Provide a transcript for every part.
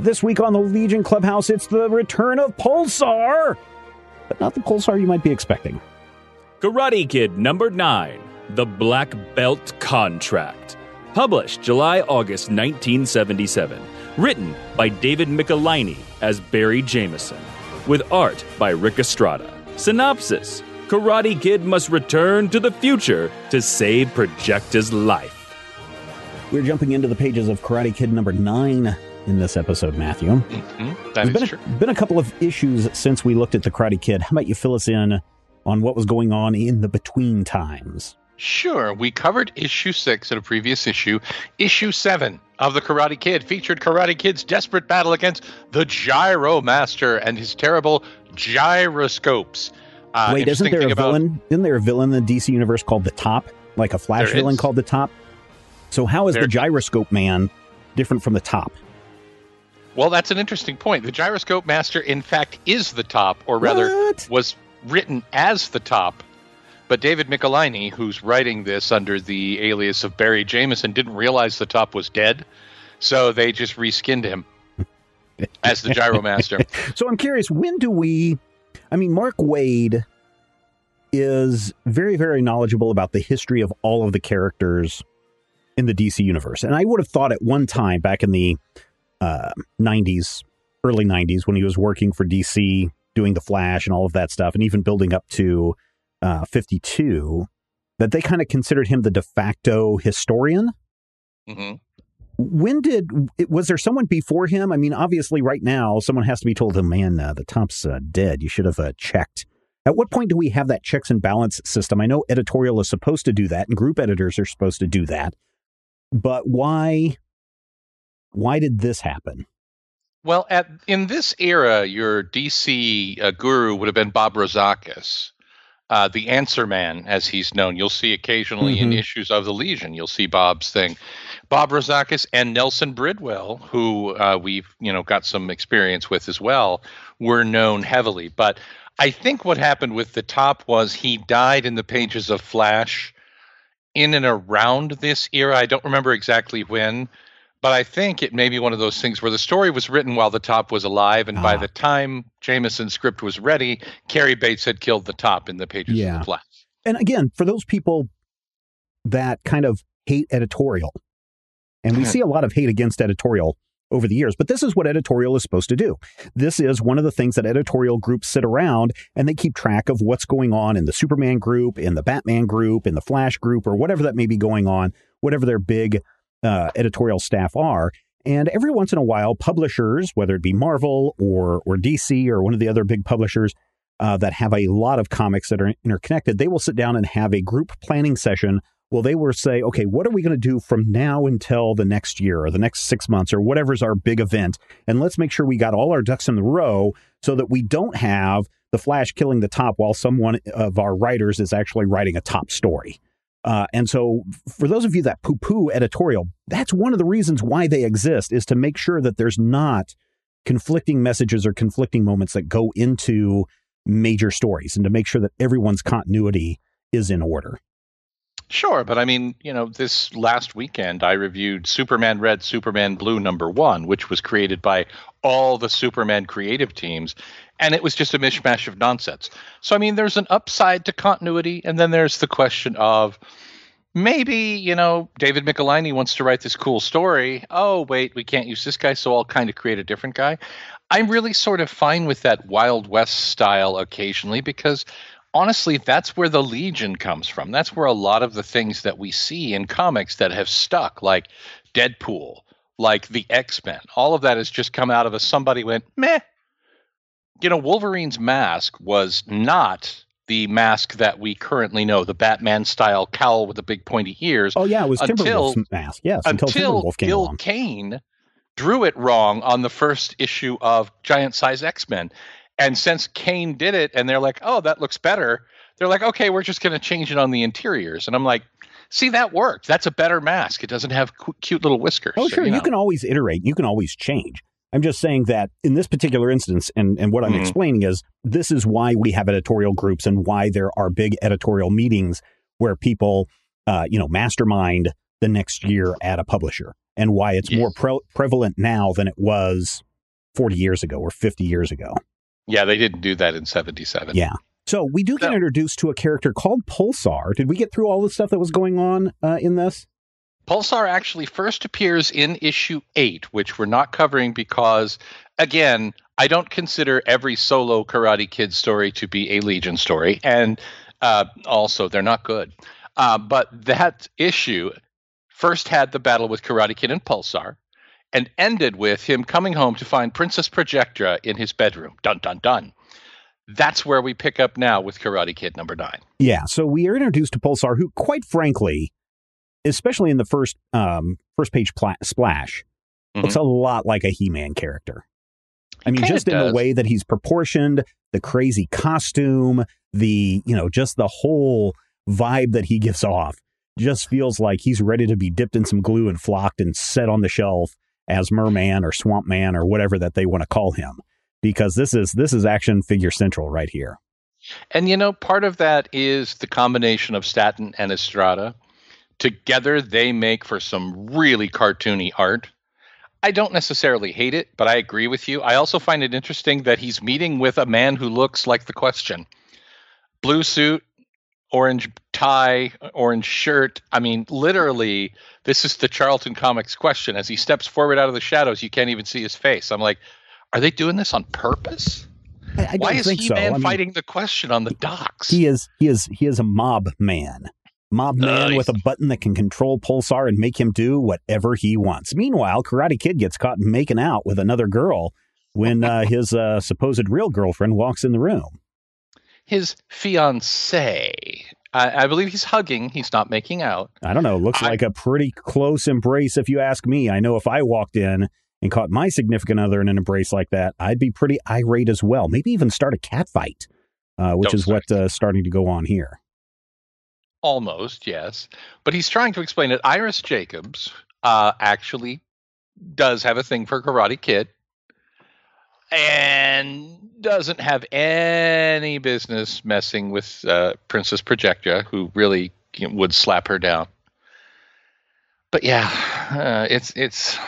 This week on the Legion Clubhouse, it's the return of Pulsar, but not the Pulsar you might be expecting. Karate Kid number 9 The Black Belt Contract. Published July August 1977. Written by David Michelinie as Barry Jameson. With art by Rick Estrada. Synopsis Karate Kid must return to the future to save Projectra's life. We're jumping into the pages of Karate Kid number 9 in this episode, Matthew. Mm-hmm. That There's been true. a, been a couple of issues since we looked at the Karate Kid. How about you fill us in on what was going on in the between times? Sure. We covered issue six in a previous issue. Issue seven of The Karate Kid featured Karate Kid's desperate battle against the Gyro Master and his terrible gyroscopes. Uh, Wait, isn't there a about- villain? Isn't there a villain in the DC universe called the Top? Like a Flash villain is. called the Top? So how is There- the Gyroscope Man different from the Top? Well, that's an interesting point. The Gyroscope Master, in fact, is the top, or rather, What? was written as the top. But David Michelinie, who's writing this under the alias of Barry Jameson, didn't realize the top was dead, so they just reskinned him as the Gyro Master. So I'm curious, when do we? I mean, Mark Waid is very, very knowledgeable about the history of all of the characters in the DC universe, and I would have thought at one time back in the uh, '90s, early '90s, when he was working for DC, doing the Flash and all of that stuff, and even building up to uh, 52, that they kind of considered him the de facto historian hmm when did was there someone before him? I mean, obviously, right now, someone has to be told, "Oh man, uh, the top's uh, dead. You should have uh, checked." At what point do we have that checks and balance system? I know editorial is supposed to do that, and group editors are supposed to do that, but why? Why did this happen? Well, at in this era, your DC uh, guru would have been Bob Rozakis, uh, the Answer Man, as he's known. You'll see occasionally in Mhm. issues of the Legion, you'll see Bob's thing. Bob Rozakis and Nelson Bridwell, who uh, we've you know got some experience with as well, were known heavily. But I think what happened with the top was he died in the pages of Flash in and around this era. I don't remember exactly when, but I think it may be one of those things where the story was written while the top was alive, and by Ah. the time Jameson's script was ready, Cary Bates had killed the top in the pages Yeah. of the Flash. And again, for those people that kind of hate editorial, and we see a lot of hate against editorial over the years, but this is what editorial is supposed to do. This is one of the things that editorial groups sit around and they keep track of what's going on in the Superman group, in the Batman group, in the Flash group, or whatever that may be going on, whatever their big uh, editorial staff are. And every once in a while, publishers, whether it be Marvel or or DC or one of the other big publishers, uh, that have a lot of comics that are interconnected, they will sit down and have a group planning session. Well, they will say, okay, what are we going to do from now until the next year or the next six months or whatever's our big event? And let's make sure we got all our ducks in the row so that we don't have the Flash killing the top while someone of our writers is actually writing a top story. Uh, and so, for those of you that poo poo editorial, that's one of the reasons why they exist is to make sure that there's not conflicting messages or conflicting moments that go into major stories and to make sure that everyone's continuity is in order. Sure, but I mean, you know, this last weekend I reviewed Superman Red, Superman Blue number one, which was created by all the Superman creative teams, and it was just a mishmash of nonsense. So, I mean, there's an upside to continuity, and then there's the question of maybe, you know, David Michelinie wants to write this cool story. Oh, wait, we can't use this guy, so I'll kind of create a different guy. I'm really sort of fine with that Wild West style occasionally because honestly, that's where the Legion comes from. That's where a lot of the things that we see in comics that have stuck, like Deadpool, like the X Men, all of that has just come out of a somebody went, meh. You know, Wolverine's mask was not the mask that we currently know, the Batman style cowl with the big pointy ears, Oh, yeah, it was Until- Timberwolf's mask. Yes, until, until Timberwolf came Gil along. Kane drew it wrong on the first issue of Giant Size X Men. And since Kane did it, and they're like, "Oh, that looks better," they're like, "Okay, we're just going to change it on the interiors." And I'm like, "See, that worked. That's a better mask. It doesn't have cu- cute little whiskers." Oh, So, sure. You, know. can always iterate. You can always change. I'm just saying that in this particular instance, and, and what I'm Mhm. explaining is this is why we have editorial groups and why there are big editorial meetings where people, uh, you know, mastermind the next year at a publisher and why it's more pre- prevalent now than it was 40 years ago or 50 years ago. Yeah, they didn't do that in '77. Yeah. So we do get No. introduced to a character called Pulsar. Did we get through all the stuff that was going on uh, in this? Pulsar actually first appears in issue eight, which we're not covering because, again, I don't consider every solo Karate Kid story to be a Legion story, and uh, also they're not good. Uh, but that issue first had the battle with Karate Kid and Pulsar, and ended with him coming home to find Princess Projectra in his bedroom. Dun dun dun. That's where we pick up now with Karate Kid number nine. Yeah, so we are introduced to Pulsar, who, quite frankly, especially in the first um, first page pla- splash, Mhm. looks a lot like a He-Man character. I mean, just in the way that he's proportioned, the crazy costume, the you know, just the whole vibe that he gives off, just feels like he's ready to be dipped in some glue and flocked and set on the shelf as Merman or Swamp Man or whatever that they want to call him. Because this is this is action figure central right here. And you know, part of that is the combination of Staten and Estrada. Together, they make for some really cartoony art. I don't necessarily hate it, but I agree with you. I also find it interesting that he's meeting with a man who looks like the question blue suit, orange tie, orange shirt. I mean, literally, this is the Charlton Comics question. As he steps forward out of the shadows, you can't even see his face. I'm like, are they doing this on purpose? I, I Why is He so. I Man mean, fighting the question on the docks? He is he is he is a mob man. Mob man Uh, with a button that can control Pulsar and make him do whatever he wants. Meanwhile, Karate Kid gets caught making out with another girl when uh, his uh, supposed real girlfriend walks in the room. His fiancee. I, I believe he's hugging. He's not making out. I don't know. Looks I- like a pretty close embrace, if you ask me. I know if I walked in and caught my significant other in an embrace like that, I'd be pretty irate as well. Maybe even start a cat fight, uh, which is what uh, starting to go on here. Almost, yes. But he's trying to explain that Iris Jacobs uh, actually does have a thing for Karate Kid and doesn't have any business messing with uh, Princess Projectra, who really would slap her down. But yeah, uh, it's it's.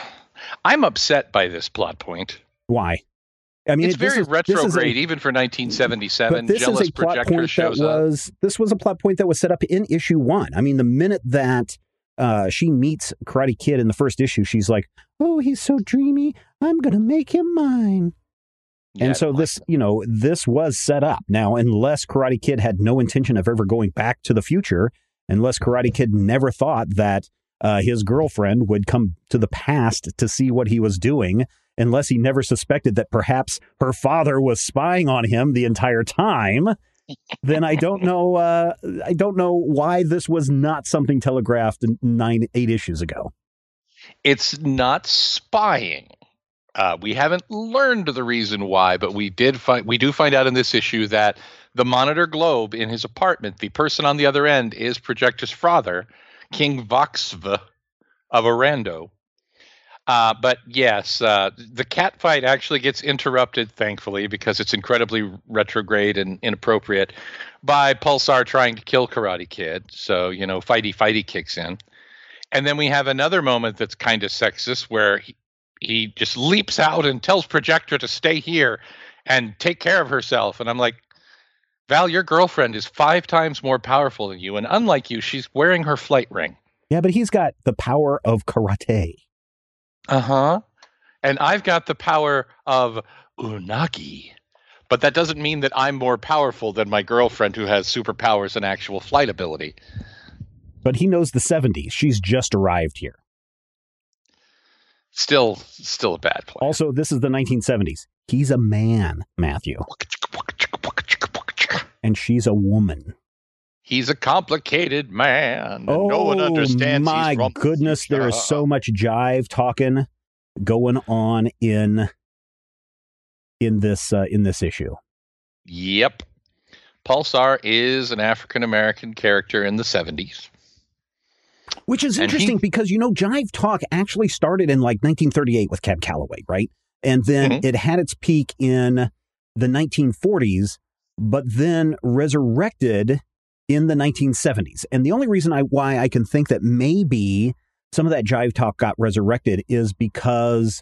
I'm upset by this plot point. Why? I mean, it's it- very is- is a- retrograde, even for 1977. This Jealous is a plot projector point that shows up. was this was a plot point that was set up in issue one. I mean, the minute that uh, she meets Karate Kid in the first issue, she's like, "Oh, he's so dreamy. I'm gonna make him mine." Yeah, and so this, you know, this was set up. Now, unless Karate Kid had no intention of ever going back to the future, unless Karate Kid never thought that uh, his girlfriend would come to the past to see what he was doing, unless he never suspected that perhaps her father was spying on him the entire time, then I don't know. Uh, I don't know why this was not something telegraphed nine, eight issues ago. it's not spying. Uh, we haven't learned the reason why, but we did find we do find out in this issue that the monitor globe in his apartment, the person on the other end is Projectra's father, King Voxv of Orando. Uh, but yes, uh, the cat fight actually gets interrupted, thankfully, because it's incredibly retrograde and inappropriate by Pulsar trying to kill Karate Kid. So, you know, fighty fighty kicks in. And then we have another moment that's kind of sexist where he, he just leaps out and tells Projectra to stay here and take care of herself. And I'm like, Val, your girlfriend is five times more powerful than you. And unlike you, she's wearing her flight ring. Yeah, but he's got the power of karate. Uh huh. And I've got the power of Unagi. But that doesn't mean that I'm more powerful than my girlfriend who has superpowers and actual flight ability. But he knows the 70s. She's just arrived here. Still, still a bad plan. Also, this is the 1970s. He's a man, Matthew, and she's a woman. He's a complicated man. and no one understands. Oh, My he's from goodness, there is so much jive talking going on in in this uh, in this issue. Yep. Pulsar is an African American character in the 70s. Which is And interesting he- because, you know, Jive Talk actually started in like 1938 with Cab Calloway, right? And then Mhm. it had its peak in the 1940s, but then resurrected in the 1970s. And the only reason I why I can think that maybe some of that Jive Talk got resurrected is because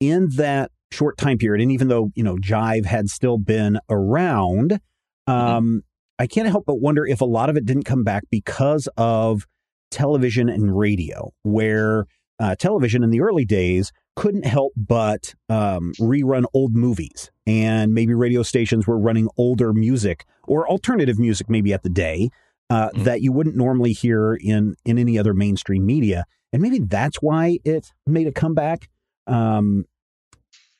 in that short time period, and even though, you know, Jive had still been around, um, I can't help but wonder if a lot of it didn't come back because of television and radio, where uh, television in the early days couldn't help but um, rerun old movies, and maybe radio stations were running older music or alternative music, maybe at the day uh, Mhm. that you wouldn't normally hear in in any other mainstream media, and maybe that's why it made a comeback. Um,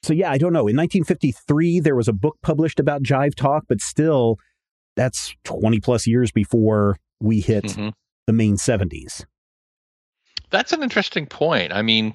so yeah, I don't know. In 1953, there was a book published about Jive Talk, but still, that's 20 plus years before we hit Mhm. The main 70s. That's an interesting point. I mean,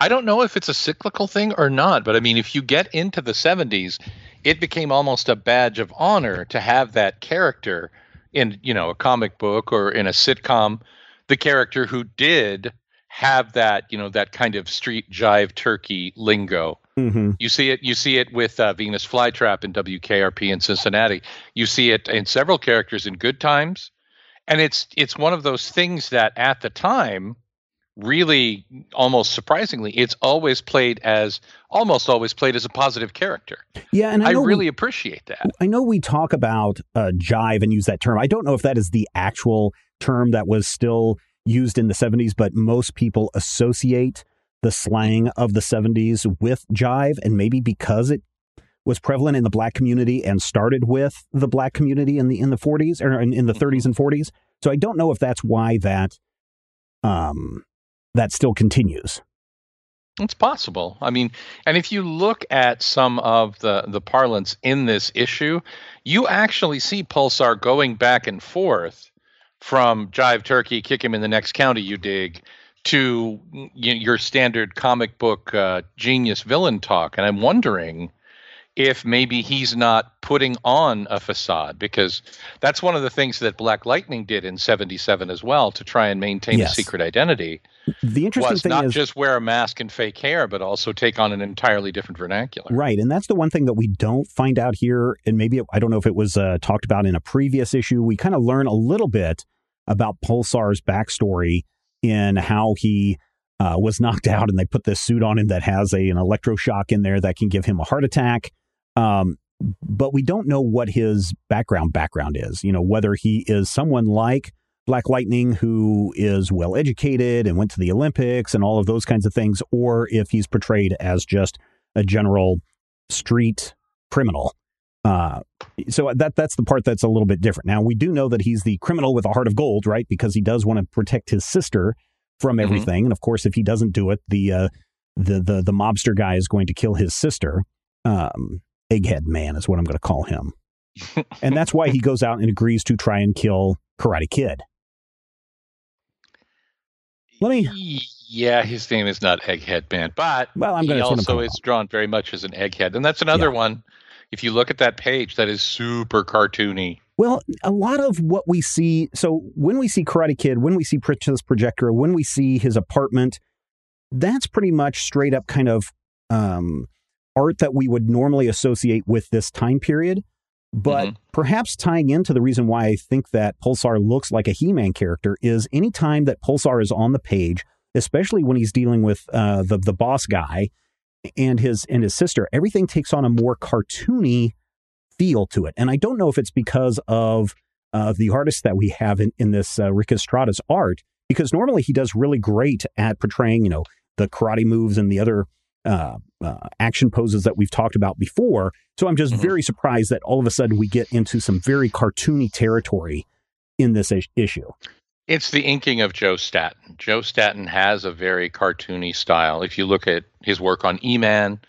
I don't know if it's a cyclical thing or not, but I mean, if you get into the 70s, it became almost a badge of honor to have that character in, you know, a comic book or in a sitcom, the character who did have that, you know, that kind of street jive turkey lingo. Mm-hmm. You see it. You see it with uh, Venus Flytrap in WKRP in Cincinnati. You see it in several characters in Good Times, and it's it's one of those things that at the time, really almost surprisingly, it's always played as almost always played as a positive character. Yeah, and I, I, know we- really appreciate that. I know we talk about uh, jive and use that term. I don't know if that is the actual term that was still used in the 70s, but most people associate the slang of the 70s with jive. And maybe because it was prevalent in the black community and started with the black community in the in the 40s or in, in the 30s and 40s. So I don't know if that's why that um that still continues. It's possible. I mean, and if you look at some of the the parlance in this issue, you actually see Pulsar going back and forth from Jive Turkey, kick him in the next county you dig, to your standard comic book uh, genius villain talk. And I'm wondering if maybe he's not putting on a facade because that's one of the things that Black Lightning did in 77 as well to try and maintain Yes. a secret identity The interesting was thing not is just wear a mask and fake hair, but also take on an entirely different vernacular. Right. And that's the one thing that we don't find out here. And maybe, it, I don't know if it was uh, talked about in a previous issue. We kind of learn a little bit about Pulsar's backstory in how he uh, was knocked out and they put this suit on him that has a, an electroshock in there that can give him a heart attack. Um, but we don't know what his background background is, you know, whether he is someone like Black Lightning who is well educated and went to the Olympics and all of those kinds of things, or if he's portrayed as just a general street criminal. Uh, so that that's the part that's a little bit different. Now we do know that he's the criminal with a heart of gold, right? Because he does want to protect his sister from Mhm. everything, and of course, if he doesn't do it, the uh, the the the mobster guy is going to kill his sister. Um, Egghead Man is what I'm going to call him, and that's why he goes out and agrees to try and kill Karate Kid. Let me- Yeah, his name is not Egghead Man, but Well, I'm going to also is drawn very much as an egghead, and that's another one. If you look at that page, that is super cartoony. Well, a lot of what we see, so when we see Karate Kid, when we see Princess Projectra, when we see his apartment, that's pretty much straight up kind of um, art that we would normally associate with this time period. But Mhm. perhaps tying into the reason why I think that Pulsar looks like a He Man character is anytime that Pulsar is on the page, especially when he's dealing with uh, the, the boss guy and his and his sister, everything takes on a more cartoony feel to it. And I don't know if it's because of uh, the artists that we have in, in this uh, Rick Estrada's art, because normally he does really great at portraying, you know, the karate moves and the other uh, uh, action poses that we've talked about before. So I'm just Mhm. very surprised that all of a sudden we get into some very cartoony territory in this is- issue. It's the inking of Joe Staton. Joe Staton has a very cartoony style. If you look at his work on E-Man,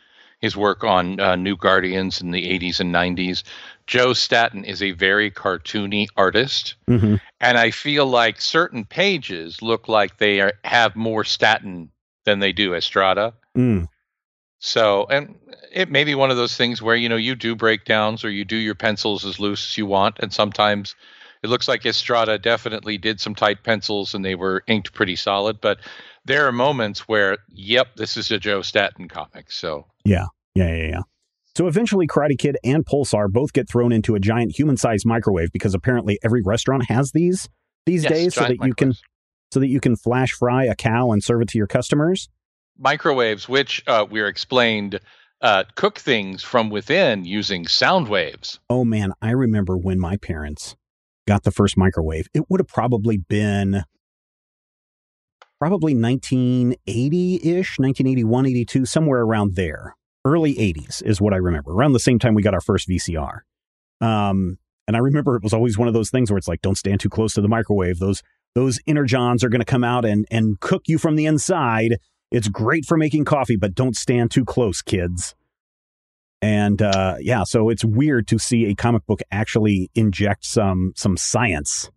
his work on uh, New Guardians in the 80s and 90s, Joe Staton is a very cartoony artist. Mm-hmm. And I feel like certain pages look like they are, have more Staton than they do Estrada. Mm. So, and it may be one of those things where you know you do breakdowns or you do your pencils as loose as you want, and sometimes it looks like Estrada definitely did some tight pencils and they were inked pretty solid. But there are moments where, yep, this is a Joe Staton comic. So yeah, yeah, yeah, yeah. So eventually, Karate Kid and Pulsar both get thrown into a giant human-sized microwave because apparently every restaurant has these these yes, days, so that you can so that you can flash fry a cow and serve it to your customers. Microwaves, which uh, we are explained, uh, cook things from within using sound waves. Oh man, I remember when my parents got the first microwave. It would have probably been probably 1980-ish, 1981, 82, somewhere around there. Early 80s is what I remember. Around the same time we got our first VCR. Um, and I remember it was always one of those things where it's like, don't stand too close to the microwave. Those those energons are going to come out and and cook you from the inside. It's great for making coffee, but don't stand too close, kids. And uh, yeah, so it's weird to see a comic book actually inject some some science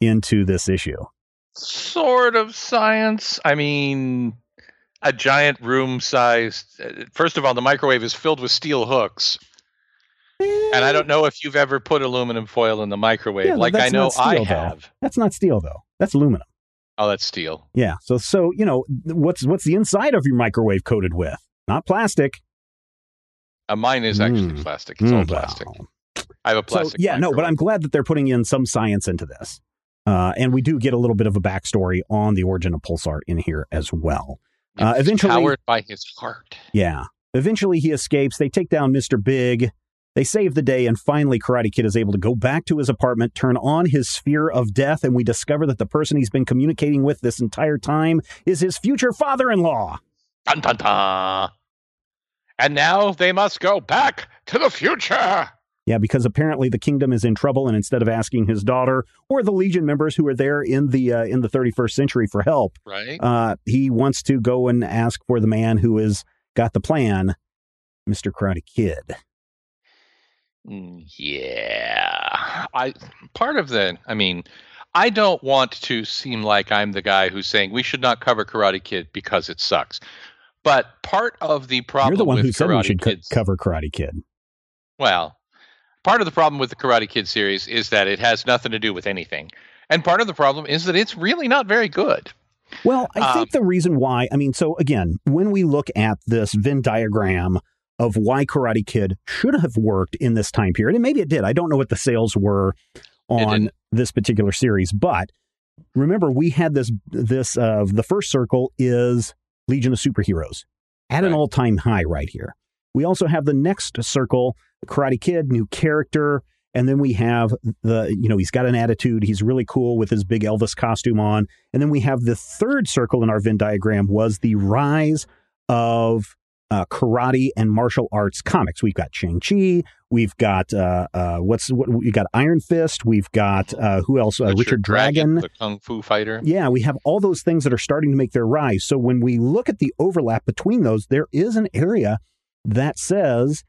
into this issue. Sort of science. I mean, a giant room sized. Uh, first of all, the microwave is filled with steel hooks. And I don't know if you've ever put aluminum foil in the microwave. Yeah, like I know steel, I have. Though. That's not steel though. That's aluminum. Oh, that's steel. Yeah. So so you know what's what's the inside of your microwave coated with? Not plastic. Uh, mine is actually mm. plastic. It's mm, all plastic. Well. I have a plastic. So, yeah, microwave. no, but I'm glad that they're putting in some science into this. Uh, and we do get a little bit of a backstory on the origin of Pulsar in here as well. Uh, eventually, powered by his heart. Yeah. Eventually, he escapes. They take down Mr. Big. They save the day, and finally, Karate Kid is able to go back to his apartment, turn on his sphere of death, and we discover that the person he's been communicating with this entire time is his future father in law. Dun, dun, dun. And now they must go back to the future. Yeah, because apparently the kingdom is in trouble, and instead of asking his daughter or the Legion members who are there in the uh, in the 31st century for help, right? Uh, he wants to go and ask for the man who has got the plan, Mister Karate Kid. Mm, yeah. I part of the I mean, I don't want to seem like I'm the guy who's saying we should not cover Karate Kid because it sucks. But part of the problem You're the one who said we should Kids, cover Karate Kid. Well, part of the problem with the Karate Kid series is that it has nothing to do with anything. And part of the problem is that it's really not very good. Well, I um, think the reason why, I mean, so again, when we look at this Venn diagram of why Karate Kid should have worked in this time period. And maybe it did. I don't know what the sales were on this particular series, but remember we had this this uh the first circle is Legion of Superheroes at right. an all-time high right here. We also have the next circle, Karate Kid, new character, and then we have the, you know, he's got an attitude. He's really cool with his big Elvis costume on. And then we have the third circle in our Venn diagram was the rise of uh, karate and martial arts comics. We've got Shang Chi. We've got uh, uh, what's what we got Iron Fist. We've got uh, who else? Uh, Richard, Richard Dragon, the kung fu fighter. Yeah, we have all those things that are starting to make their rise. So when we look at the overlap between those, there is an area that says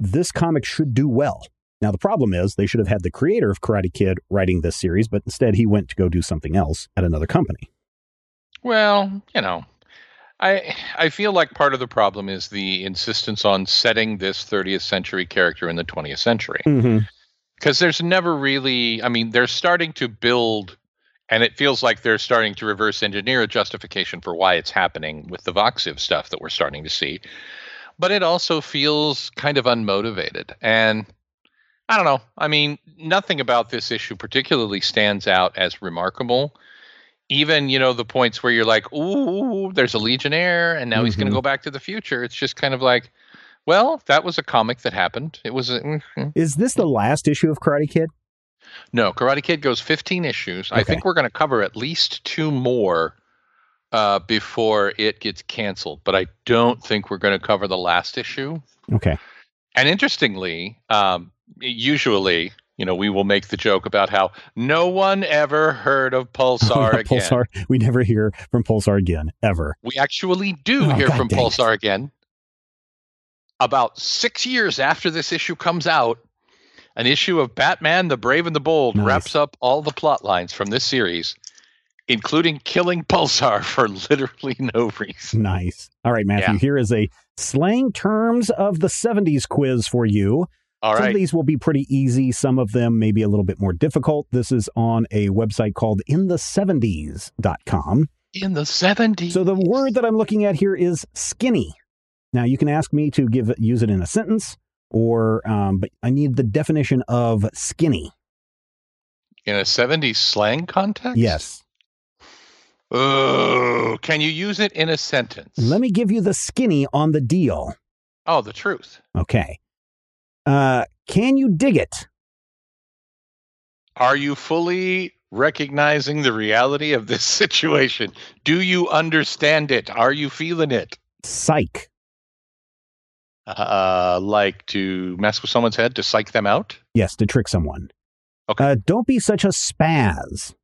this comic should do well. Now the problem is they should have had the creator of Karate Kid writing this series, but instead he went to go do something else at another company. Well, you know, I I feel like part of the problem is the insistence on setting this 30th century character in the 20th century. Mm-hmm. Because there's never really, I mean, they're starting to build, and it feels like they're starting to reverse engineer a justification for why it's happening with the Voxiv stuff that we're starting to see. But it also feels kind of unmotivated. And I don't know. I mean, nothing about this issue particularly stands out as remarkable even you know the points where you're like, "Ooh, there's a Legionnaire, and now mm-hmm. he's going to go back to the future." It's just kind of like, well, that was a comic that happened. It was. A, mm-hmm. Is this the last issue of Karate Kid? No, Karate Kid goes 15 issues. Okay. I think we're going to cover at least two more uh, before it gets canceled, but I don't think we're going to cover the last issue. Okay. And interestingly, um, usually you know, we will make the joke about how no one ever heard of Pulsar again. Pulsar, we never hear from Pulsar again, ever. We actually do oh, hear God from Pulsar it. again. About six years after this issue comes out, an issue of Batman the Brave and the Bold nice. wraps up all the plot lines from this series. including killing Pulsar for literally no reason. Nice. All right, Matthew, Yeah. here is a slang terms of the 70s quiz for you. All Some right. of these will be pretty easy. Some of them may be a little bit more difficult. This is on a website called inthe70s.com. In the 70s. So the word that I'm looking at here is skinny. Now you can ask me to give use it in a sentence, or um, but I need the definition of skinny. in a 70s slang context? Yes. Oh, can you use it in a sentence? Let me give you the skinny on the deal. Oh, the truth. Okay. Uh, can you dig it? Are you fully recognizing the reality of this situation? Do you understand it? Are you feeling it? Psych. Uh, like to mess with someone's head to psych them out? Yes, to trick someone. Okay. Uh, don't be such a spaz.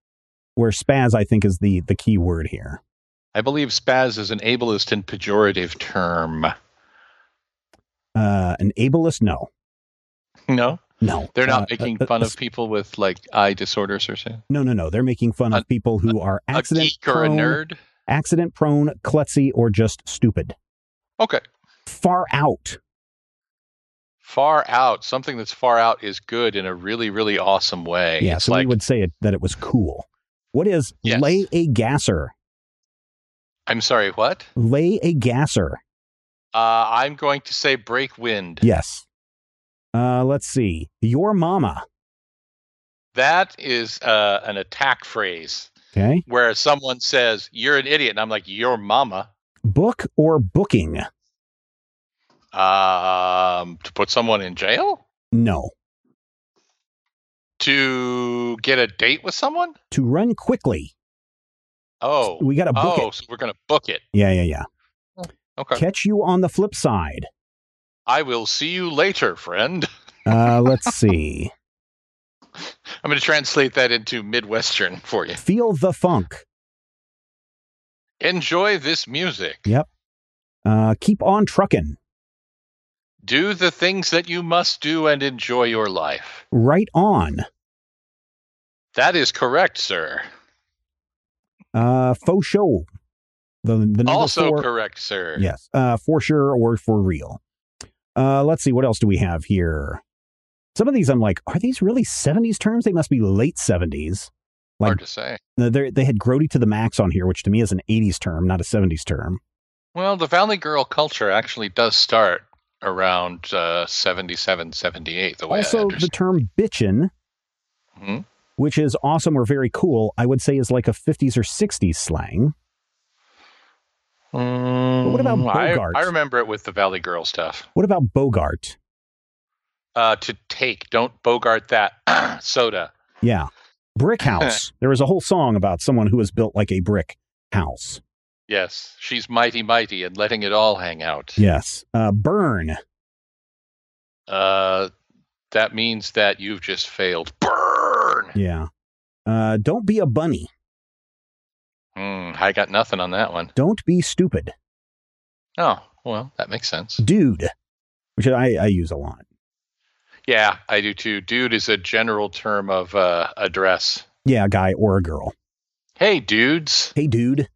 Where spaz, I think, is the the key word here. I believe spaz is an ableist and pejorative term. Uh, an ableist? No, No, no. they're not Uh, making uh, fun uh, of people with like eye disorders or something. No, no, no. They're making fun of people who are A accident a prone, nerd? accident prone, klutzy, or just stupid. Okay. Far out. Far out. Something that's far out is good in a really, really awesome way. Yeah, it's so like we would say it, that it was cool. What is Yes. lay a gasser? I'm sorry, what? Lay a gasser. Uh, I'm going to say break wind. Yes. Uh, let's see. Your mama. That is uh, an attack phrase Okay. where someone says, You're an idiot. And I'm like, Your mama. Book or booking? Um, to put someone in jail? No. To get a date with someone? To run quickly. Oh. We got to book oh, it. so we're going to book it. Yeah, yeah, yeah. Okay. Catch you on the flip side. I will see you later, friend. Uh, let's see. I'm going to translate that into Midwestern for you. Feel the funk. Enjoy this music. Yep. Uh, keep on trucking. Do the things that you must do and enjoy your life. Right on. That is correct, sir. Uh, faux show. The, the Also four, correct, sir. Yes, uh, for sure or for real. Uh, let's see, what else do we have here? Some of these I'm like, are these really 70s terms? They must be late 70s. Like, Hard to say. they they had grody to the max on here, which to me is an 80s term, not a 70s term. Well, the Valley Girl culture actually does start around uh, 77, 78, the way I also, the term bitchin', Hmm? which is awesome or very cool, I would say is like a 50s or 60s slang. What about I- Bogart? I, remember it with the Valley Girl stuff. What about Bogart? Uh, to take, don't Bogart that soda. Yeah. Brick house. there was a whole song about someone who has built like a brick house. Yes, she's mighty, mighty, and letting it all hang out. Yes. Uh, burn. Uh, that means that you've just failed. Burn. Yeah. Uh, don't be a bunny. Hmm, I got nothing on that one. Don't be stupid. Oh, well, that makes sense. Dude, which I, I use a lot. Yeah, I do too. Dude is a general term of uh, address. Yeah, a guy or a girl. Hey, dudes. Hey, dude.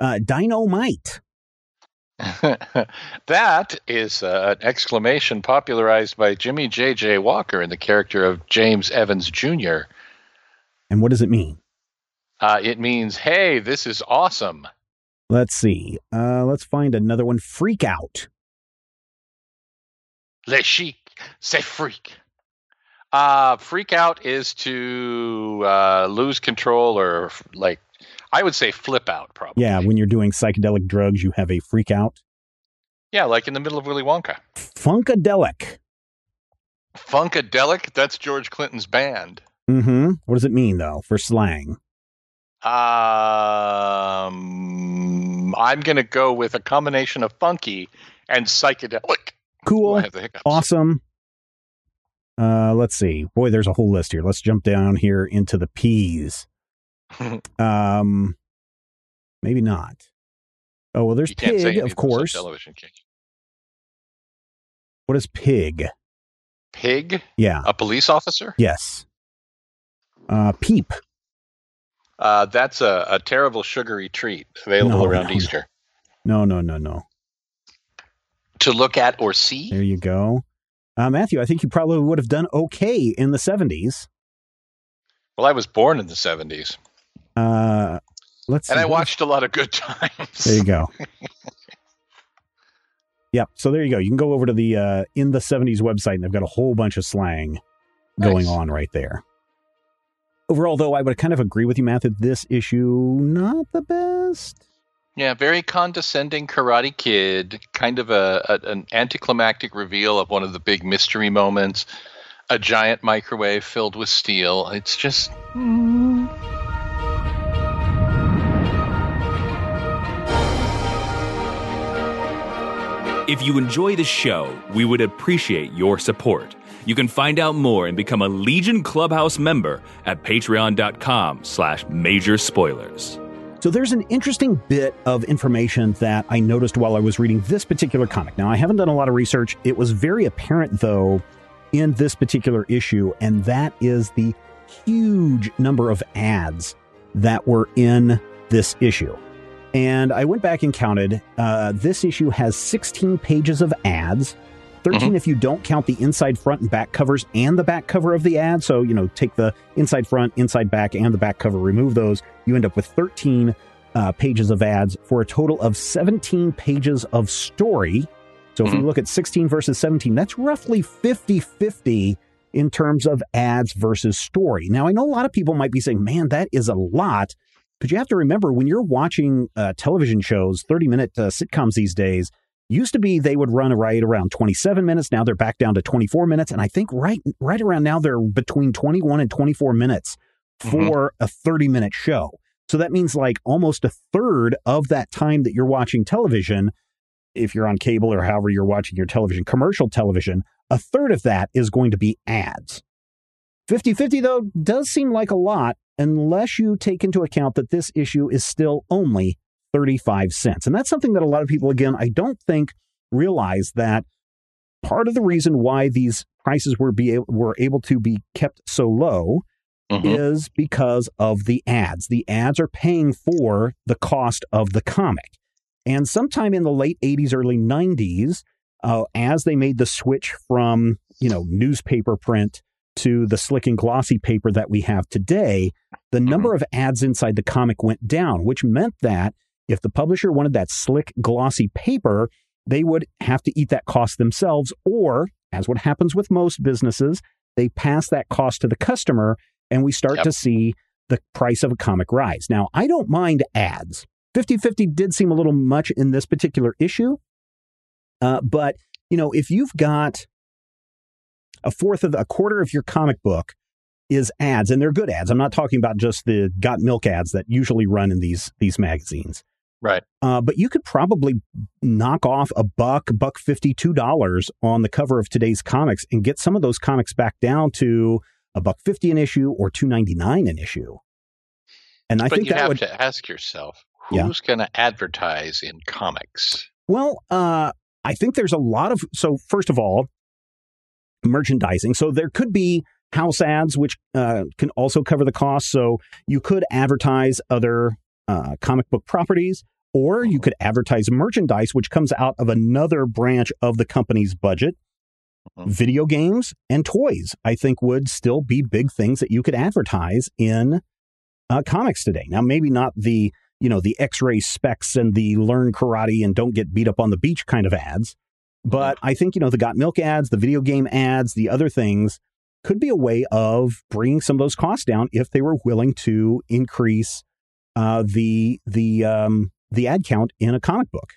Uh, dynamite. that is uh, an exclamation popularized by Jimmie J.J. Walker in the character of James Evans Jr. And what does it mean? Uh, it means, hey, this is awesome. Let's see. Uh, let's find another one. Freak out. Le chic, c'est freak. Uh, freak out is to uh, lose control or like, I would say flip out probably. Yeah, when you're doing psychedelic drugs, you have a freak out. Yeah, like in the middle of Willy Wonka. Funkadelic. Funkadelic, that's George Clinton's band. Mm-hmm. What does it mean though for slang? Um, I'm going to go with a combination of funky and psychedelic. Cool. I have the hiccups. Awesome. Uh, let's see. Boy, there's a whole list here. Let's jump down here into the P's. um, maybe not. Oh well, there's You pig, of course. Television. you? What is pig? Pig, Yeah. a police officer. Yes. Uh, peep. Uh, that's a, a terrible sugary treat available No, around no, Easter No, no, no, no. to look at or see. There you go. Uh, Matthew, I think you probably would have done okay in the 70s. Well, I was born in the 70s, Uh, let's and see. I watched a lot of good times. There you go. yep. So there you go. You can go over to the uh, in the 70s website, and they've got a whole bunch of slang going on right there. Overall, though, I would kind of agree with you, Matthew. This issue not the best. Yeah, very condescending Karate Kid, kind of a, a an anticlimactic reveal of one of the big mystery moments. A giant microwave filled with steel. It's just If you enjoy the show, we would appreciate your support. You can find out more and become a Legion Clubhouse member at patreon.com slash major spoilers. So there's an interesting bit of information that I noticed while I was reading this particular comic. Now, I haven't done a lot of research. It was very apparent, though, in this particular issue, and that is the huge number of ads that were in this issue. And I went back and counted. Uh, this issue has 16 pages of ads, 13 if you don't count the inside, front, and back covers and the back cover of the ad. So, you know, take the inside, front, inside, back, and the back cover, remove those. You end up with 13 uh, pages of ads for a total of 17 pages of story. So, if you Mhm. look at 16 versus 17, that's roughly 50 50 in terms of ads versus story. Now, I know a lot of people might be saying, man, that is a lot. But you have to remember when you're watching uh, television shows, 30 minute uh, sitcoms these days, used to be they would run right around 27 minutes. Now they're back down to 24 minutes. And I think right, right around now they're between 21 and 24 minutes mm-hmm. for a 30 minute show. So that means like almost a third of that time that you're watching television, if you're on cable or however you're watching your television, commercial television, a third of that is going to be ads. 50 50, though, does seem like a lot unless you take into account that this issue is still only 35 cents. And that's something that a lot of people, again, I don't think realize that part of the reason why these prices were, be, were able to be kept so low Mhm. is because of the ads. The ads are paying for the cost of the comic. And sometime in the late 80s, early 90s, uh, as they made the switch from, you know, newspaper print to the slick and glossy paper that we have today, the number of ads inside the comic went down, which meant that if the publisher wanted that slick, glossy paper, they would have to eat that cost themselves, or, as what happens with most businesses, they pass that cost to the customer, and we start Yep. to see the price of a comic rise. Now, I don't mind ads. 50 50 did seem a little much in this particular issue. Uh, but, you know, if you've got a fourth of a quarter of your comic book is ads, and they're good ads. I'm not talking about just the got milk ads that usually run in these these magazines. Right. Uh, but you could probably knock off a buck, buck fifty, two dollars on the cover of today's comics and get some of those comics back down to a buck fifty an issue or two ninety nine an issue. And I but think you have would to ask yourself, Yeah. who's going to advertise in comics? Well, uh, I think there's a lot of so. First of all, merchandising. So there could be house ads, which uh, can also cover the cost. So you could advertise other uh, comic book properties, or you could advertise merchandise, which comes out of another branch of the company's budget. Mhm. Video games and toys, I think, would still be big things that you could advertise in uh, comics today. Now, maybe not the you know the X-ray specs and the learn karate and don't get beat up on the beach kind of ads, but I think you know the got milk ads, the video game ads, the other things could be a way of bringing some of those costs down if they were willing to increase uh, the the um, the ad count in a comic book.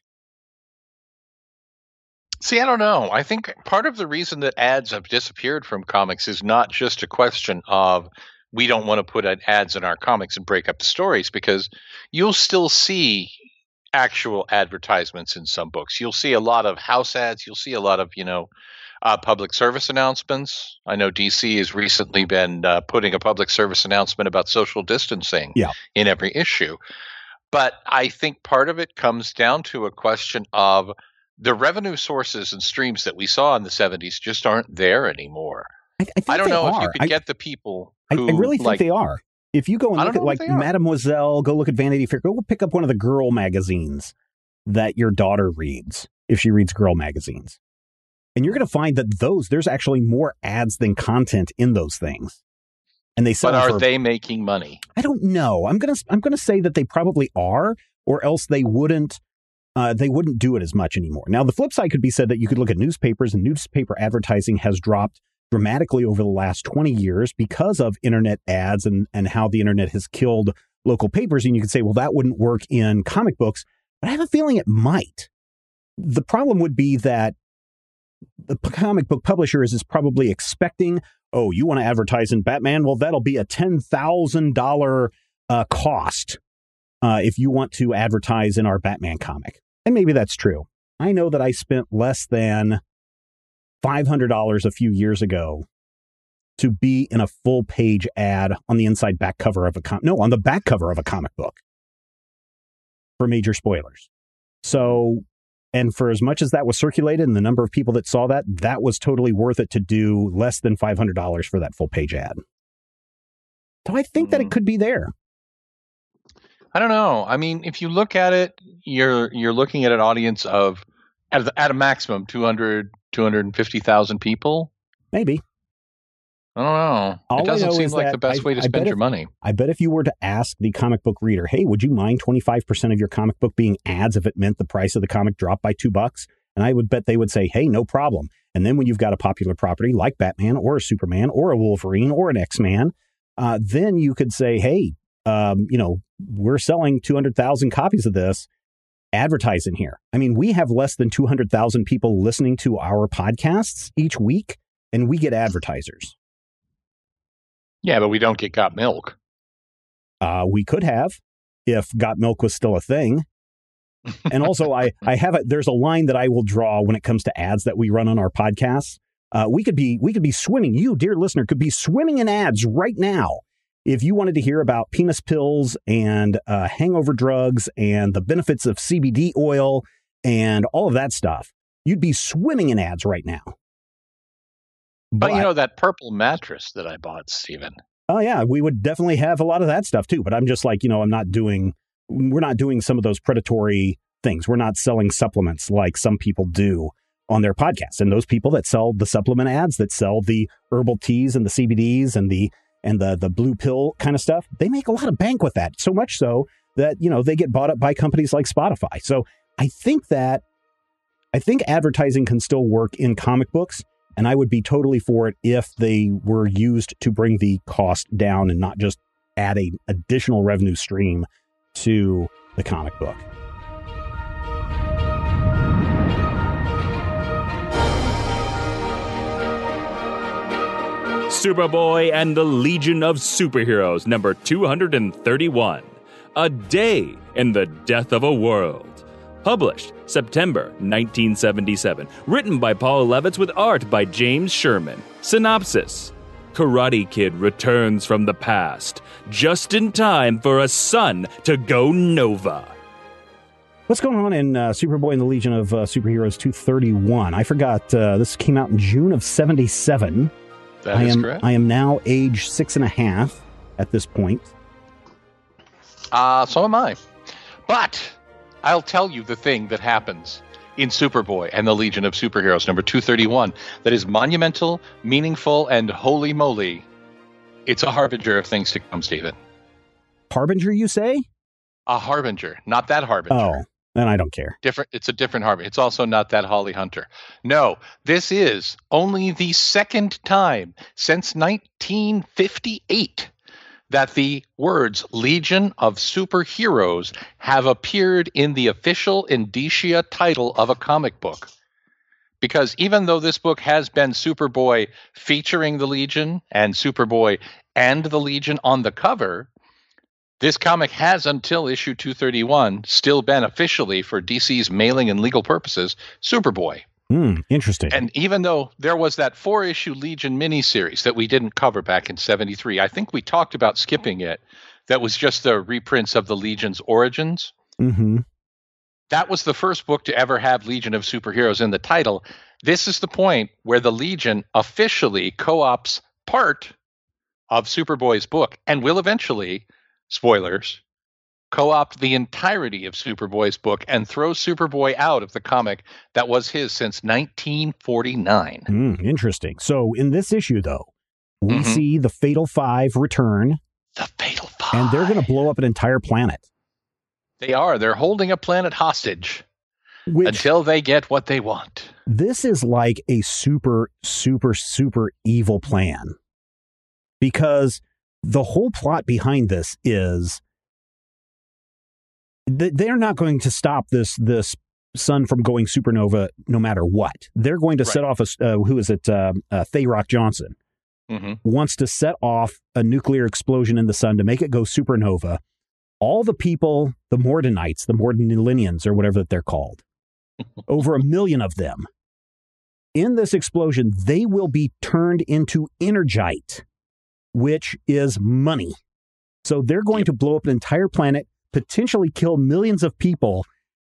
See, I don't know. I think part of the reason that ads have disappeared from comics is not just a question of we don't want to put ads in our comics and break up the stories because you'll still see actual advertisements in some books. You'll see a lot of house ads. You'll see a lot of, you know, uh, public service announcements. I know DC has recently been uh, putting a public service announcement about social distancing Yeah. in every issue. But I think part of it comes down to a question of the revenue sources and streams that we saw in the 70s just aren't there anymore. I, I, think I don't know are. if you could I, get the people I, who I really think like they are. If you go and look at like what they are. Mademoiselle, go look at Vanity Fair, go pick up one of the girl magazines that your daughter reads if she reads girl magazines. And you're going to find that those, there's actually more ads than content in those things. And they sell But are for- they making money? I don't know. I'm gonna I'm gonna say that they probably are, or else they wouldn't uh, they wouldn't do it as much anymore. Now the flip side could be said that you could look at newspapers and newspaper advertising has dropped dramatically over the last 20 years because of internet ads and and how the internet has killed local papers. And you could say, well, that wouldn't work in comic books, but I have a feeling it might. The problem would be that the comic book publisher is, is probably expecting, oh, you want to advertise in Batman? Well, that'll be a ten thousand dollar uh, cost uh, if you want to advertise in our Batman comic. And maybe that's true. I know that I spent less than five hundred dollars a few years ago to be in a full page ad on the inside back cover of a com- no on the back cover of a comic book for major spoilers. So and for as much as that was circulated and the number of people that saw that, that was totally worth it to do less than $500 for that full page ad. So I think that it Mhm. could be there. I don't know. I mean, if you look at it, you're you're looking at an audience of at, the- at a maximum 200 250,000 people. Maybe. I don't know. All it doesn't know seem like the best I- way to I spend your if- money. I bet if you were to ask the comic book reader, hey, would you mind 25% of your comic book being ads if it meant the price of the comic dropped by two bucks? And I would bet they would say, hey, no problem. And then when you've got a popular property like Batman or a Superman or a Wolverine or an X Man, uh, then you could say, hey, um, you know, we're selling 200,000 copies of this. Advertise in here. I mean, we have less than 200,000 people listening to our podcasts each week, and we get advertisers. Yeah, but we don't get got milk. Uh, we could have if Got Milk was still a thing. And also, I I have a there's a line that I will draw when it comes to ads that we run on our podcasts. Uh, we could be we could be swimming. You, dear listener, could be swimming in ads right now if you wanted to hear about penis pills and uh, hangover drugs and the benefits of CBD oil and all of that stuff. You'd be swimming in ads right now. But, oh, you know that purple mattress that I bought, Stephen. Oh yeah, we would definitely have a lot of that stuff too. But I'm just like, you know, I'm not doing we're not doing some of those predatory things. We're not selling supplements like some people do on their podcasts. And those people that sell the supplement ads, that sell the herbal teas and the CBDs and the and the the blue pill kind of stuff, they make a lot of bank with that. So much so that, you know, they get bought up by companies like Spotify. So I think that I think advertising can still work in comic books. And I would be totally for it if they were used to bring the cost down and not just add a additional revenue stream to the comic book. Superboy and the Legion of Superheroes, number 231. A Day in the Death of a World. Published September 1977. Written by Paul Levitz with art by James Sherman. Synopsis Karate Kid returns from the past, just in time for a son to go Nova. What's going on in uh, Superboy and the Legion of uh, Superheroes 231? I forgot. Uh, this came out in June of 77. That I is am correct. I am now age six and a half at this point. Uh, so am I. But I'll tell you the thing that happens in Superboy and the Legion of Superheroes, number 231, that is monumental, meaningful, and holy moly. It's a harbinger of things to come, Stephen. Harbinger, you say? A harbinger, not that harbinger. Oh, then I don't care. Different. It's a different harbinger. It's also not that Holly Hunter. No, this is only the second time since 1958 that the words Legion of Superheroes have appeared in the official indicia title of a comic book. Because even though this book has been Superboy featuring the Legion and Superboy and the Legion on the cover, this comic has until issue 231 still been officially for DC's mailing and legal purposes Superboy. Hmm, interesting. And even though there was that four issue Legion miniseries that we didn't cover back in 73, I think we talked about skipping it. That was just the reprints of the Legion's origins. hmm That was the first book to ever have Legion of Superheroes in the title. This is the point where the Legion officially co ops part of Superboy's book and will eventually, spoilers, co opt the entirety of Superboy's book and throw Superboy out of the comic that was his since 1949. Mm, interesting. So, in this issue, though, we Mhm. see the Fatal Five return, The Fatal Five. and they're going to blow up an entire planet. They are. They're holding a planet hostage Which until they get what they want. this is like a super, super, super evil plan. Because the whole plot behind this is they're not going to stop this this sun from going supernova no matter what. They're going to set off a uh, who is it? Uh, uh, Tharok Johnson hmm wants to set off a nuclear explosion in the sun to make it go supernova. All the people, the Mordanites, the Mordanilians, or whatever that they're called, over a million of them, in this explosion, they will be turned into energite, which is money. So they're going to blow up an entire planet, potentially kill millions of people,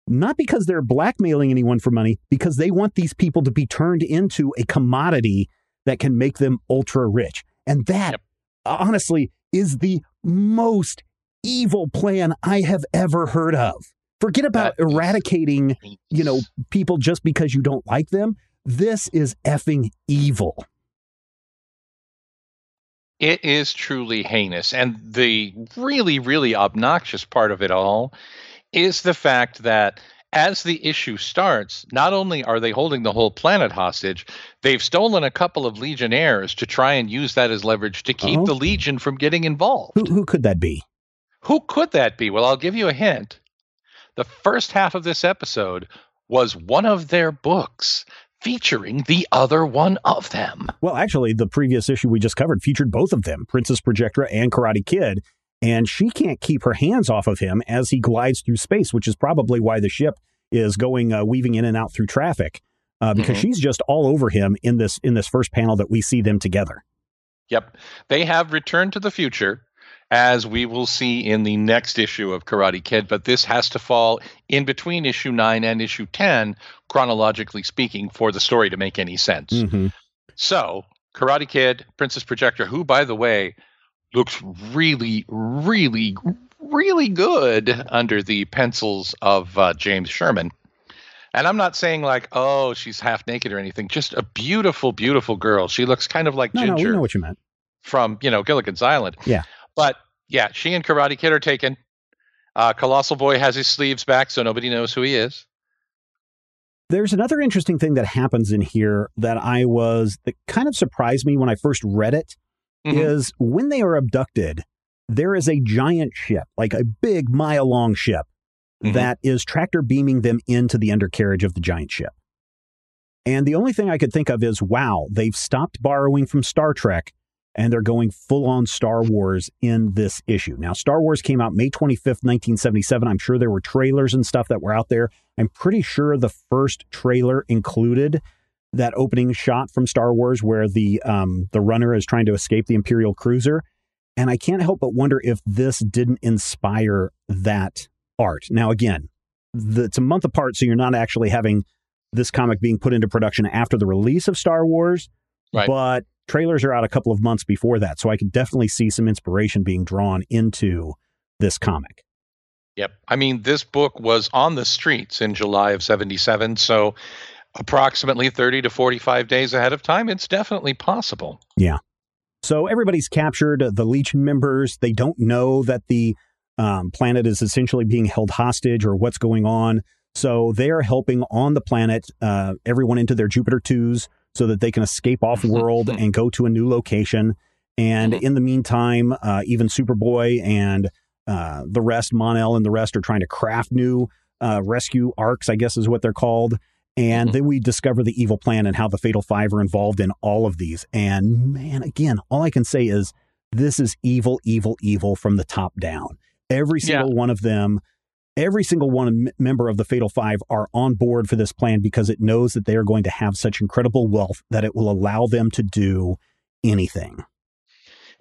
not because they're blackmailing anyone for money, because they want these people to be turned into a commodity that can make them ultra rich. And that, Yep. honestly, is the most evil plan I have ever heard of. Forget about That eradicating, you know, people just because you don't like them. This is effing evil. It is truly heinous. And the really, really obnoxious part of it all is the fact that as the issue starts, not only are they holding the whole planet hostage, they've stolen a couple of legionnaires to try and use that as leverage to keep Uh-oh. the Legion from getting involved. Who, who could that be? Who could that be? Well, I'll give you a hint. The first half of this episode was one of their books featuring the other one of them. Well, actually, the previous issue we just covered featured both of them, Princess Projectra and Karate Kid, and she can't keep her hands off of him as he glides through space, which is probably why the ship is going uh, weaving in and out through traffic uh, because Mhm. she's just all over him in this in this first panel that we see them together. Yep. They have returned to the future, as we will see in the next issue of Karate Kid, but this has to fall in between issue 9 and issue 10, chronologically speaking, for the story to make any sense. Mhm. So, Karate Kid, Princess Projectra, who, by the way, looks really, really, really good under the pencils of uh, James Sherman. And I'm not saying like, oh, she's half naked or anything. Just a beautiful, beautiful girl. She looks kind of like No, no, we know what you meant. from you know Gilligan's Island. Yeah. But yeah, she and Karate Kid are taken. Uh, Colossal Boy has his sleeves back, so nobody knows who he is. There's another interesting thing that happens in here that I was that kind of surprised me when I first read it. Mhm. is when they are abducted, there is a giant ship, like a big mile long ship, Mhm. that is tractor beaming them into the undercarriage of the giant ship. And the only thing I could think of is wow, they've stopped borrowing from Star Trek and they're going full on Star Wars in this issue. Now, Star Wars came out May 25th, 1977. I'm sure there were trailers and stuff that were out there. I'm pretty sure the first trailer included that opening shot from Star Wars where the um, the runner is trying to escape the Imperial cruiser. And I can't help but wonder if this didn't inspire that art. Now, again, the, it's a month apart, so you're not actually having this comic being put into production after the release of Star Wars, Right. but trailers are out a couple of months before that. So I could definitely see some inspiration being drawn into this comic. Yep. I mean, this book was on the streets in July of 77, so approximately 30 to 45 days ahead of time, it's definitely possible. Yeah. So everybody's captured, the Legion members. They don't know that the um, planet is essentially being held hostage or what's going on. So they are helping on the planet uh, everyone into their Jupiter 2s so that they can escape off world and go to a new location. And Mhm. in the meantime, uh, even Superboy and uh, the rest, Mon-El and the rest, are trying to craft new uh, rescue arcs, I guess is what they're called. And Mhm. then we discover the evil plan and how the Fatal Five are involved in all of these. And man, again, all I can say is this is evil, evil, evil from the top down. Every Yeah. single one of them, every single one member of the Fatal Five are on board for this plan because it knows that they are going to have such incredible wealth that it will allow them to do anything.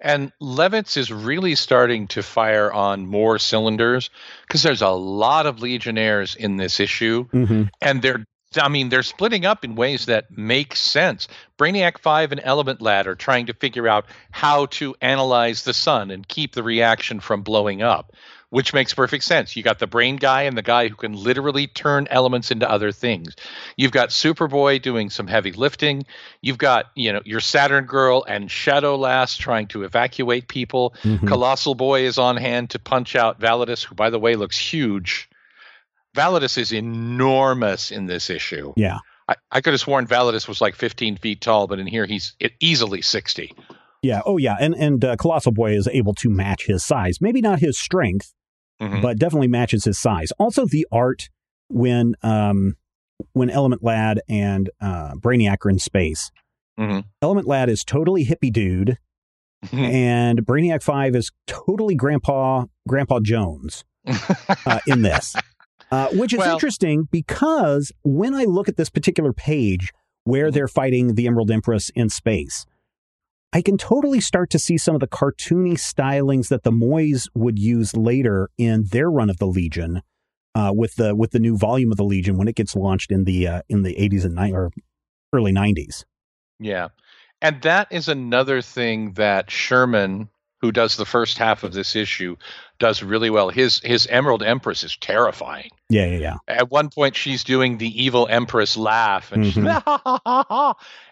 And Levitz is really starting to fire on more cylinders because there's a lot of Legionnaires in this issue, Mm-hmm. and they're I mean, they're splitting up in ways that make sense. Brainiac 5 and Element Lad are trying to figure out how to analyze the sun and keep the reaction from blowing up, which makes perfect sense. You got the brain guy and the guy who can literally turn elements into other things. You've got Superboy doing some heavy lifting. You've got, you know, your Saturn Girl and Shadow Lass trying to evacuate people. Mhm. Colossal Boy is on hand to punch out Validus, who, by the way, looks huge. Validus is enormous in this issue. Yeah. I, I could have sworn Validus was like 15 feet tall, but in here he's easily 60. Yeah. Oh, yeah. And and uh, Colossal Boy is able to match his size. Maybe not his strength, Mhm. but definitely matches his size. Also, the art when um when Element Lad and uh, Brainiac are in space. Mhm. Element Lad is totally hippie dude, and Brainiac Five is totally Grandpa Grandpa Jones uh, in this, uh, which is Well- interesting because when I look at this particular page where they're fighting the Emerald Empress in space, I can totally start to see some of the cartoony stylings that the Moys would use later in their run of the Legion, uh, with the with the new volume of the Legion when it gets launched in the uh, in the 80s and ni- or early 90s. Yeah. And that is another thing that Sherman, who does the first half of this issue, does really well. His his Emerald Empress is terrifying. Yeah, yeah, yeah. At one point she's doing the evil Empress laugh and she's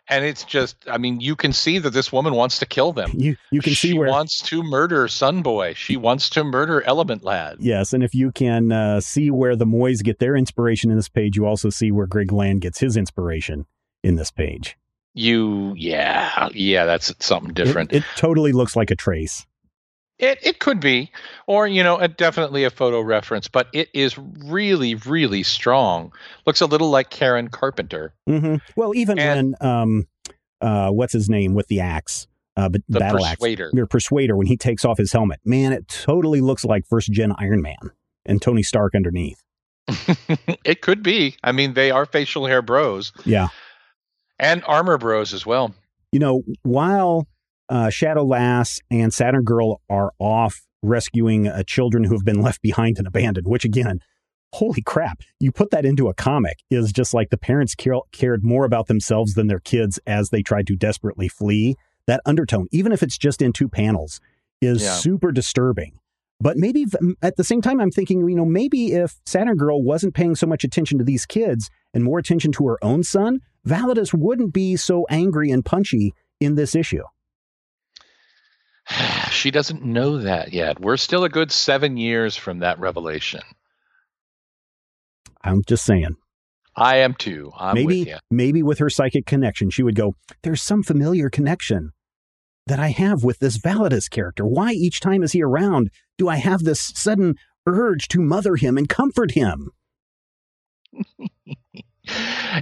and it's just I mean, you can see that this woman wants to kill them. You you can she see where wants to murder Sunboy. She wants to murder Element Lad. Yes, and if you can uh, see where the Moys get their inspiration in this page, you also see where Greg Land gets his inspiration in this page. You yeah, yeah, that's something different. It, totally looks like a trace. It it could be, or you know, a, definitely a photo reference, but it is really really strong. Looks a little like Karen Carpenter, hmm Well, even And- when um, uh, what's his name with the axe, uh, but the battle axe, Persuader. your Persuader, when he takes off his helmet, man, it totally looks like first gen Iron Man and Tony Stark underneath. it could be. I mean, they are facial hair bros Yeah, and armor bros as well. you know, while uh, Shadow Lass and Saturn Girl are off rescuing uh, children who have been left behind and abandoned, which again, holy crap, you put that into a comic is just like the parents care- cared more about themselves than their kids as they tried to desperately flee. That undertone, even if it's just in two panels, is Yeah. super disturbing. But maybe at the same time, I'm thinking, you know, maybe if Saturn Girl wasn't paying so much attention to these kids and more attention to her own son, Validus wouldn't be so angry and punchy in this issue. she doesn't know that yet. We're still a good seven years from that revelation. I'm just saying. I am too. I'm maybe with you. maybe with her psychic connection, she would go, There's some familiar connection that I have with this Validus character. Why each time is he around do I have this sudden urge to mother him and comfort him?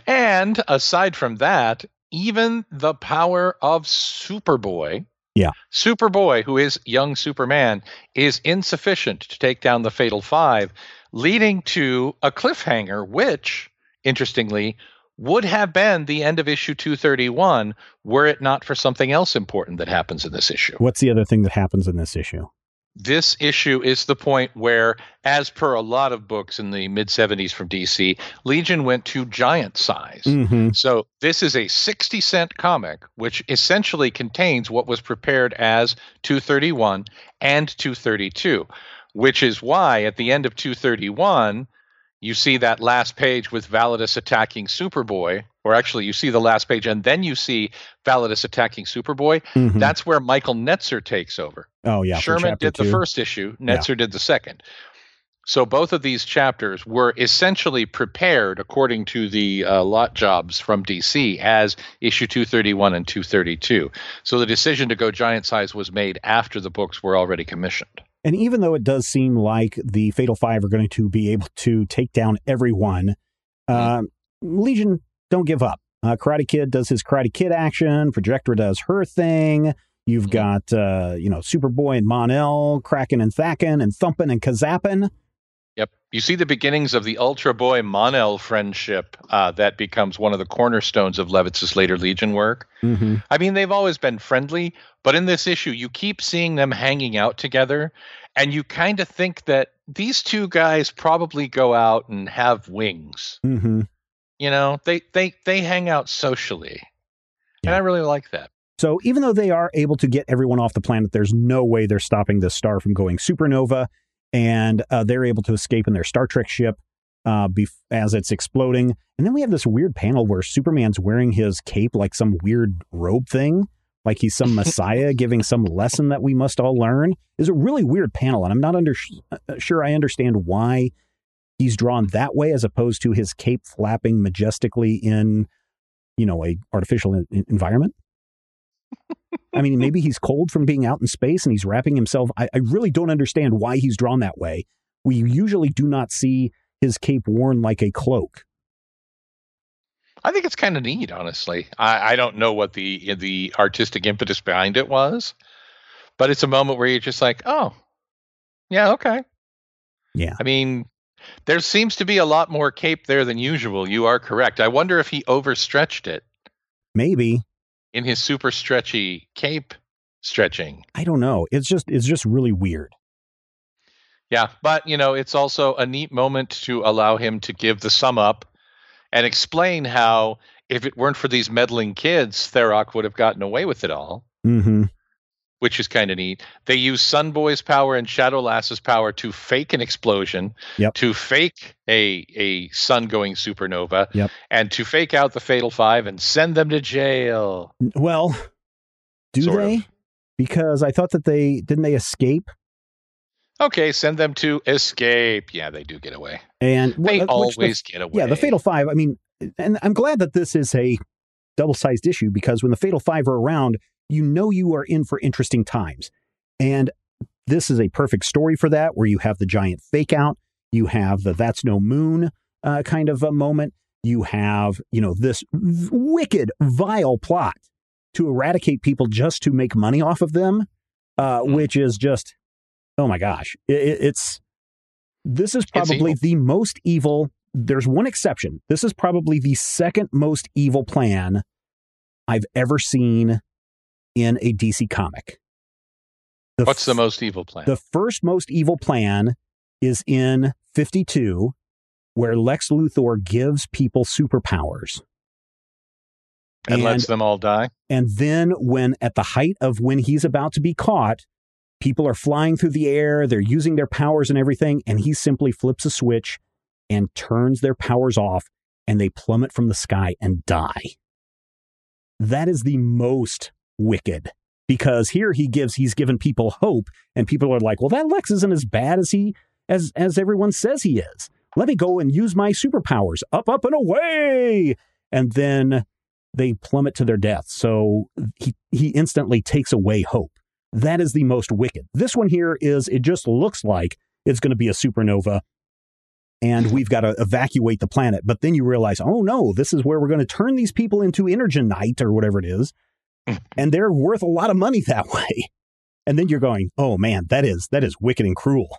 And aside from that, even the power of Superboy, Yeah. Superboy, who is young Superman, is insufficient to take down the Fatal Five, leading to a cliffhanger, which, interestingly, would have been the end of issue 231 were it not for something else important that happens in this issue. What's the other thing that happens in this issue? This issue is the point where, as per a lot of books in the mid 70s from DC, Legion went to giant size. Mm-hmm. So this is a 60 cent comic, which essentially contains what was prepared as 231 and 232, which is why at the end of 231, you see that last page with Validus attacking Superboy, or actually you see the last page and then you see Validus attacking Superboy. Mhm. That's where Michael Netzer takes over. oh yeah, Sherman did the first issue, Netzer did the second. So both of these chapters were essentially prepared according to the uh, lot jobs from DC as issue 231 and 232. So the decision to go giant size was made after the books were already commissioned. And even though it does seem like the Fatal Five are going to be able to take down everyone, uh, Legion don't give up. Uh, Karate Kid does his Karate Kid action. Projectra does her thing. You've Mhm. got uh, you know Superboy and Mon-El cracking and thacking and thumping and kazapping. Yep. You see the beginnings of the Ultra Boy Mon-El friendship uh, that becomes one of the cornerstones of Levitz's later Legion work. Mm-hmm. I mean, they've always been friendly, but in this issue, you keep seeing them hanging out together, and you kind of think that these two guys probably go out and have wings. Mm-hmm. You know, they they they hang out socially, and I really like that. So even though they are able to get everyone off the planet, there's no way they're stopping this star from going supernova, and uh, they're able to escape in their Star Trek ship uh, bef- as it's exploding. And then we have this weird panel where Superman's wearing his cape like some weird robe thing, like he's some messiah giving some lesson that we must all learn. Is a really weird panel, and I'm not under uh, sure I understand why he's drawn that way as opposed to his cape flapping majestically in, you know, a artificial en- environment. I mean, maybe he's cold from being out in space and he's wrapping himself. I, I really don't understand why he's drawn that way. We usually do not see his cape worn like a cloak. I think it's kind of neat, honestly. I, I don't know what the the artistic impetus behind it was, but it's a moment where you're just like, oh, yeah, okay. Yeah. I mean, there seems to be a lot more cape there than usual. You are correct. I wonder if he overstretched it Maybe. in his super stretchy cape stretching. I don't know. It's just it's just really weird. Yeah, but you know, it's also a neat moment to allow him to give the sum up and explain how if it weren't for these meddling kids, Tharok would have gotten away with it all, hmm which is kind of neat. They use Sunboy's power and Shadow Shadowlass's power to fake an explosion, Yep. to fake a a sun going supernova, Yep. and to fake out the Fatal Five and send them to jail. Well, do Sort they? of. Because I thought that they didn't they escape Okay, send them to escape. Yeah, they do get away. and They uh, which the- always get away. yeah the Fatal Five. I mean, and I'm glad that this is a double sized issue because when the Fatal Five are around, you know you are in for interesting times, and this is a perfect story for that. Where you have the giant fake out, you have the "That's No Moon" uh, kind of a moment. You have you know this v- wicked, vile plot to eradicate people just to make money off of them, uh, Mhm. which is just oh my gosh, it- it's this is probably the most evil. There's one exception. This is probably the second most evil plan I've ever seen in a DC comic. The What's the most evil plan? the first most evil plan is in 52, where Lex Luthor gives people superpowers. and lets them all die. And then, when at the height of when he's about to be caught, people are flying through the air, they're using their powers and everything, and he simply flips a switch and turns their powers off, and they plummet from the sky and die. That is the most wicked. Because here he gives he's given people hope and people are like well that lex isn't as bad as he as as everyone says he is. Let me go and use my superpowers. Up up and away! And then they plummet to their death. So he he instantly takes away hope. That is the most wicked. This one here is it just looks like it's going to be a supernova and we've got to evacuate the planet. But then you realize oh no this is where we're going to turn these people into energonite or whatever it is and they're worth a lot of money that way. And then you're going, oh man, that is that is wicked and cruel.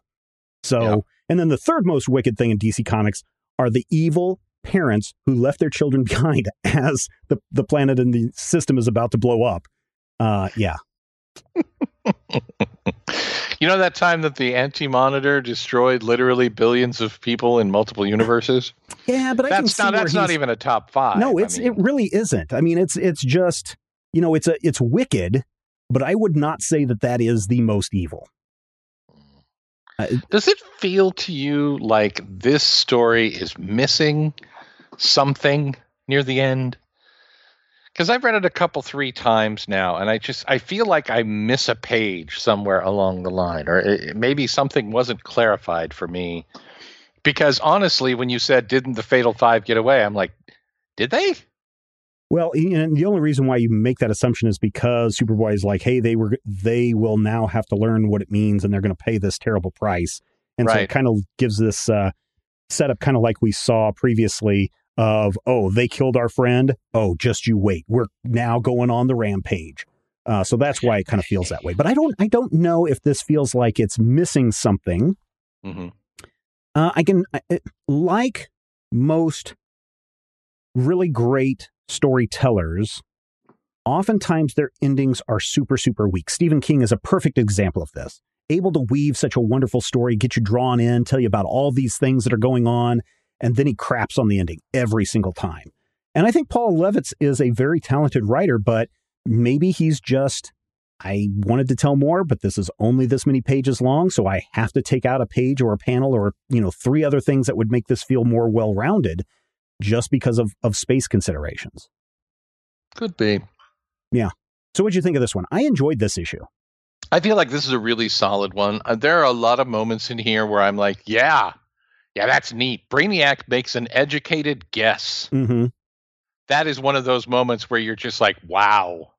So, Yeah. and then the third most wicked thing in DC Comics are the evil parents who left their children behind as the, the planet and the system is about to blow up. Uh, yeah, You know that time that the Anti Monitor destroyed literally billions of people in multiple universes? yeah, but I can That's not that's not even a top five. No, I it's mean, it really isn't. I mean, it's it's just you know, it's a it's wicked, but I would not say that that is the most evil. Does it feel to you like this story is missing something near the end? Because I've read it a couple, three times now, and I just I feel like I miss a page somewhere along the line, or it, maybe something wasn't clarified for me. Because honestly, when you said didn't the Fatal Five get away, I'm like, did they? Well, and the only reason why you make that assumption is because Superboy is like, hey, they were they will now have to learn what it means, and they're going to pay this terrible price, and so it kind of gives this uh, setup, kind of like we saw previously of, oh, they killed our friend. Oh, just you wait, we're now going on the rampage. Uh, so that's why it kind of feels that way. But I don't, I don't know if this feels like it's missing something. hmm Uh, I can, I- like most really great storytellers, oftentimes their endings are super, super weak. Stephen King is a perfect example of this. Able to weave such a wonderful story, get you drawn in, tell you about all these things that are going on, and then he craps on the ending every single time. And I think Paul Levitz is a very talented writer, but maybe he's just I wanted to tell more, but this is only this many pages long, so I have to take out a page or a panel or, you know, three other things that would make this feel more well-rounded just because of of space considerations. Could be. Yeah. So what'd you think of this one? I enjoyed this issue. I feel like this is a really solid one. Uh, there are a lot of moments in here where I'm like, yeah, yeah, that's neat. Brainiac makes an educated guess. Mm-hmm. That is one of those moments where you're just like, wow.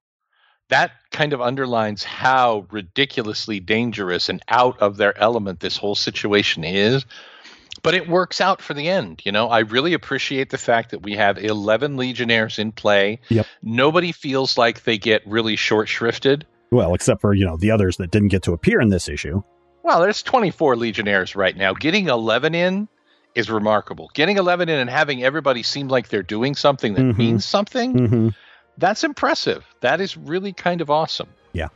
That kind of underlines how ridiculously dangerous and out of their element this whole situation is. But it works out for the end. You know, I really appreciate the fact that we have 11 Legionnaires in play. Yep. Nobody feels like they get really short shrifted. Well, except for, you know, the others that didn't get to appear in this issue. Well, there's 24 Legionnaires right now. Getting 11 in is remarkable. Getting 11 in and having everybody seem like they're doing something that Mhm. means something, Mm-hmm. that's impressive. That is really kind of awesome. Yeah.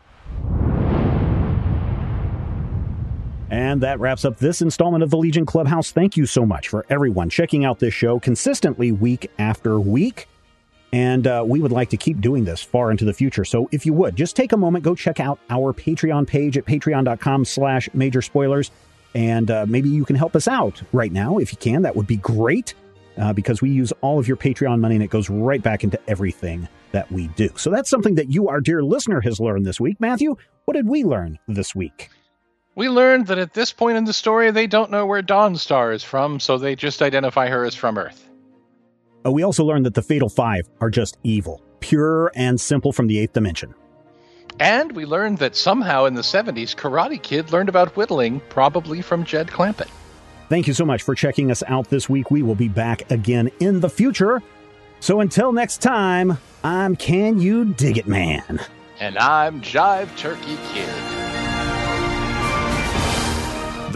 And that wraps up this installment of the Legion Clubhouse. Thank you so much for everyone checking out this show consistently week after week. And uh, we would like to keep doing this far into the future. So if you would, just take a moment, go check out our Patreon page at patreon.com slash major spoilers. And uh, maybe you can help us out right now. If you can, that would be great uh, because we use all of your Patreon money and it goes right back into everything that we do. So that's something that you, our dear listener, has learned this week. Matthew, what did we learn this week? We learned that at this point in the story, they don't know where Dawnstar is from, so they just identify her as from Earth. Uh, we also learned that the Fatal Five are just evil, pure and simple from the eighth dimension. And we learned that somehow in the 70s, Karate Kid learned about whittling, probably from Jed Clampett. Thank you so much for checking us out this week. We will be back again in the future. So until next time, I'm Can You Dig It Man. And I'm Jive Turkey Kid.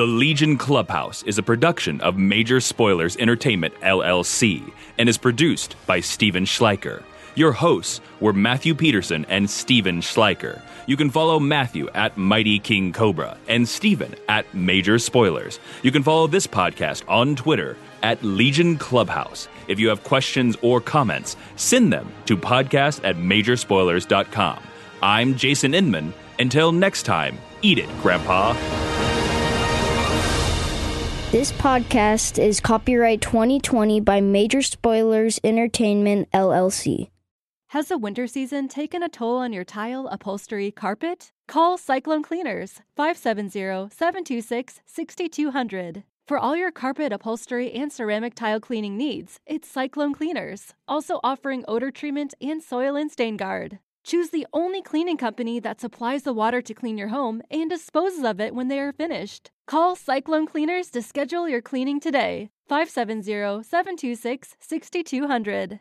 The Legion Clubhouse is a production of Major Spoilers Entertainment LLC and is produced by Stephen Schleicher. Your hosts were Matthew Peterson and Stephen Schleicher. You can follow Matthew at Mighty King Cobra and Stephen at Major Spoilers. You can follow this podcast on Twitter at Legion Clubhouse. If you have questions or comments, send them to podcast at majorspoilers.com. I'm Jason Inman. Until next time, eat it, Grandpa. This podcast is copyright 2020 by Major Spoilers Entertainment LLC. Has the winter season taken a toll on your tile, upholstery, carpet? Call Cyclone Cleaners 570-726-6200. For all your carpet, upholstery, and ceramic tile cleaning needs, it's Cyclone Cleaners, also offering odor treatment and soil and stain guard. Choose the only cleaning company that supplies the water to clean your home and disposes of it when they are finished. Call Cyclone Cleaners to schedule your cleaning today. 570 726 6200.